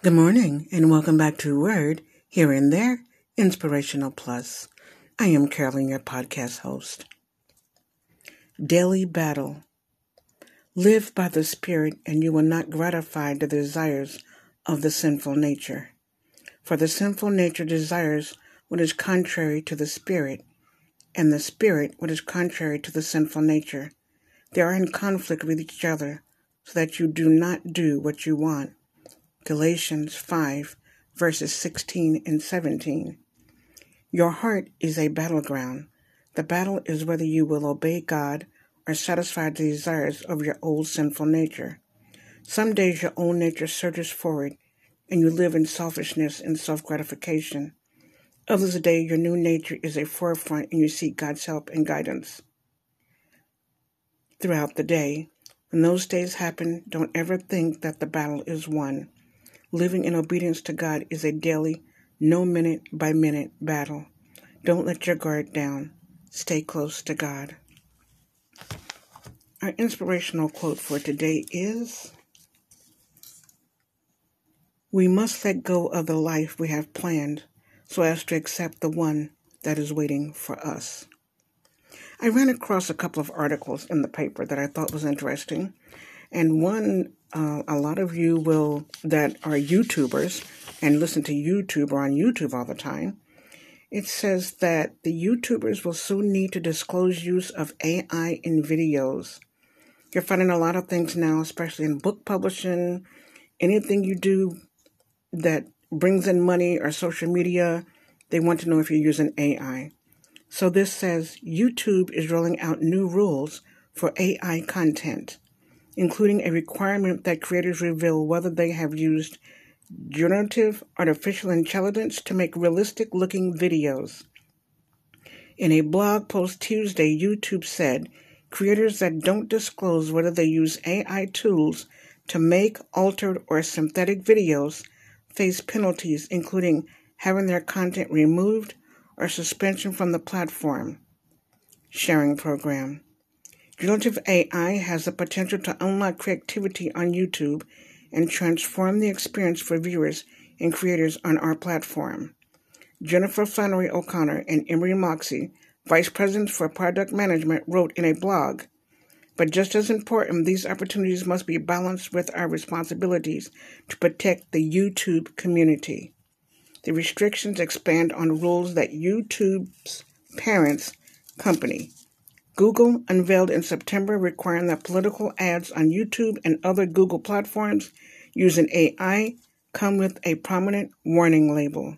Good morning and welcome back to Word Here and There Inspirational Plus. I am Carolyn, your podcast host. Daily Battle Live by the Spirit, and you will not gratify the desires of the sinful nature. For the sinful nature desires what is contrary to the Spirit, and the Spirit what is contrary to the sinful nature. They are in conflict with each other, so that you do not do what you want. Galatians 5, verses 16 and 17. Your heart is a battleground. The battle is whether you will obey God or satisfy the desires of your old sinful nature. Some days your old nature surges forward and you live in selfishness and self gratification. Others a day your new nature is a forefront and you seek God's help and guidance. Throughout the day, when those days happen, don't ever think that the battle is won. Living in obedience to God is a daily, no minute by minute battle. Don't let your guard down. Stay close to God. Our inspirational quote for today is We must let go of the life we have planned so as to accept the one that is waiting for us. I ran across a couple of articles in the paper that I thought was interesting, and one uh, a lot of you will that are YouTubers and listen to YouTube or on YouTube all the time. It says that the YouTubers will soon need to disclose use of AI in videos. You're finding a lot of things now, especially in book publishing, anything you do that brings in money or social media, they want to know if you're using AI. So this says YouTube is rolling out new rules for AI content including a requirement that creators reveal whether they have used generative artificial intelligence to make realistic looking videos. In a blog post Tuesday, YouTube said creators that don't disclose whether they use AI tools to make altered or synthetic videos face penalties, including having their content removed or suspension from the platform. Sharing program. Generative AI has the potential to unlock creativity on YouTube and transform the experience for viewers and creators on our platform. Jennifer Flannery O'Connor and Emily Moxley, Vice Presidents for Product Management, wrote in a blog But just as important, these opportunities must be balanced with our responsibilities to protect the YouTube community. The restrictions expand on rules that YouTube's parents company, Google unveiled in September requiring that political ads on YouTube and other Google platforms using AI come with a prominent warning label.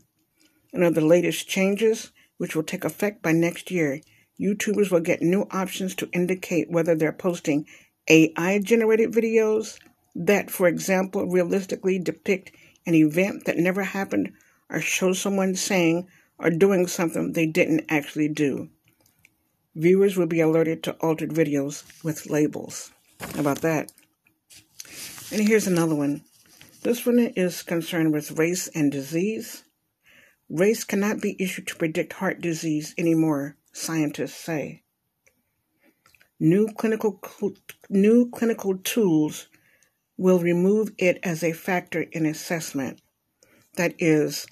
And of the latest changes, which will take effect by next year, YouTubers will get new options to indicate whether they're posting AI generated videos that, for example, realistically depict an event that never happened or show someone saying or doing something they didn't actually do. Viewers will be alerted to altered videos with labels. How about that? And here's another one. This one is concerned with race and disease. Race cannot be issued to predict heart disease anymore, scientists say. New clinical new clinical tools will remove it as a factor in assessment. That is,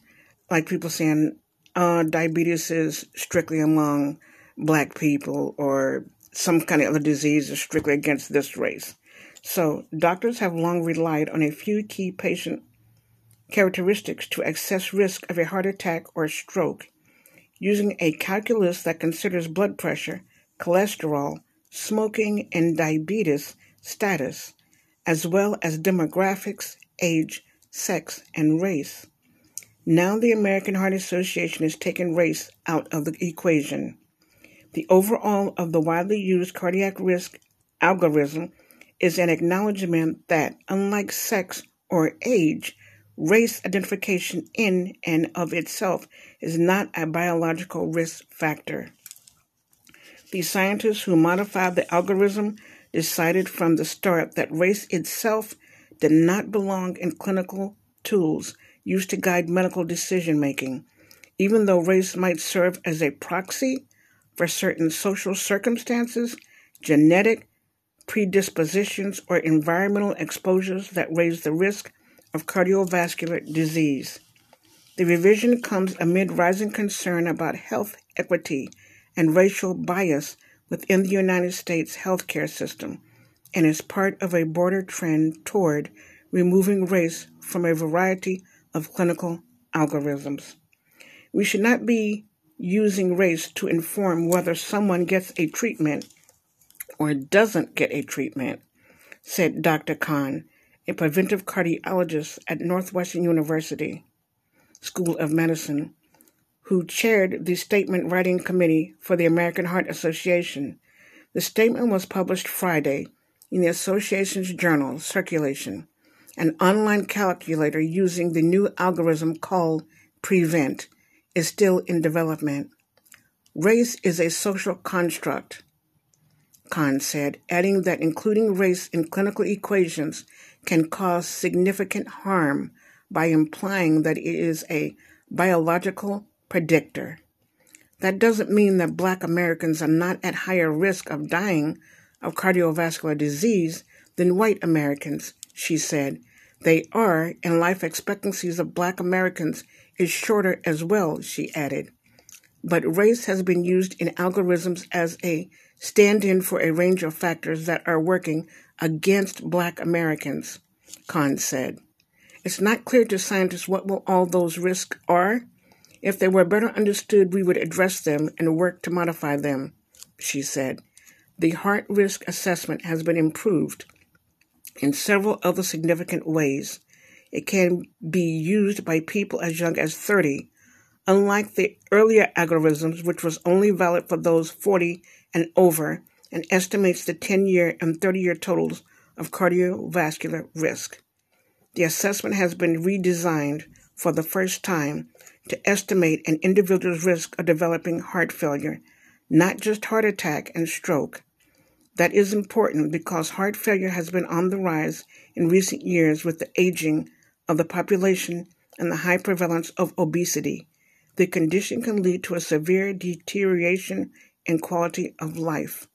like people saying, uh, diabetes is strictly among black people or some kind of other disease is strictly against this race. So, doctors have long relied on a few key patient characteristics to assess risk of a heart attack or stroke, using a calculus that considers blood pressure, cholesterol, smoking, and diabetes status, as well as demographics, age, sex, and race. Now, the American Heart Association has taken race out of the equation. The overall of the widely used cardiac risk algorithm is an acknowledgement that, unlike sex or age, race identification in and of itself is not a biological risk factor. The scientists who modified the algorithm decided from the start that race itself did not belong in clinical tools used to guide medical decision making, even though race might serve as a proxy for certain social circumstances, genetic predispositions, or environmental exposures that raise the risk of cardiovascular disease. The revision comes amid rising concern about health equity and racial bias within the United States healthcare system and is part of a broader trend toward removing race from a variety of clinical algorithms. We should not be using race to inform whether someone gets a treatment or doesn't get a treatment, said Dr. Khan, a preventive cardiologist at Northwestern University School of Medicine, who chaired the statement writing committee for the American Heart Association. The statement was published Friday in the association's journal, Circulation, an online calculator using the new algorithm called Prevent is still in development. Race is a social construct, Khan said, adding that including race in clinical equations can cause significant harm by implying that it is a biological predictor. That doesn't mean that black Americans are not at higher risk of dying of cardiovascular disease than white Americans, she said. They are, and life expectancies of black Americans is shorter as well, she added. But race has been used in algorithms as a stand in for a range of factors that are working against black Americans, Khan said. It's not clear to scientists what all those risks are. If they were better understood, we would address them and work to modify them, she said. The heart risk assessment has been improved in several other significant ways. It can be used by people as young as 30, unlike the earlier algorithms, which was only valid for those 40 and over and estimates the 10 year and 30 year totals of cardiovascular risk. The assessment has been redesigned for the first time to estimate an individual's risk of developing heart failure, not just heart attack and stroke. That is important because heart failure has been on the rise in recent years with the aging of the population and the high prevalence of obesity, the condition can lead to a severe deterioration in quality of life.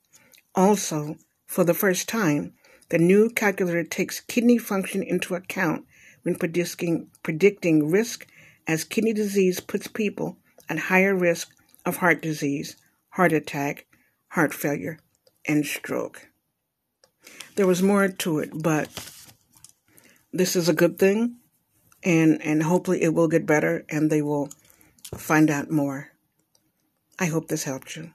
Also, for the first time, the new calculator takes kidney function into account when predicting, predicting risk, as kidney disease puts people at higher risk of heart disease, heart attack, heart failure, and stroke. There was more to it, but this is a good thing and and hopefully it will get better and they will find out more. I hope this helped you.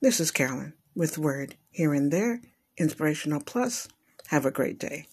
This is Carolyn with Word here and there, Inspirational Plus. Have a great day.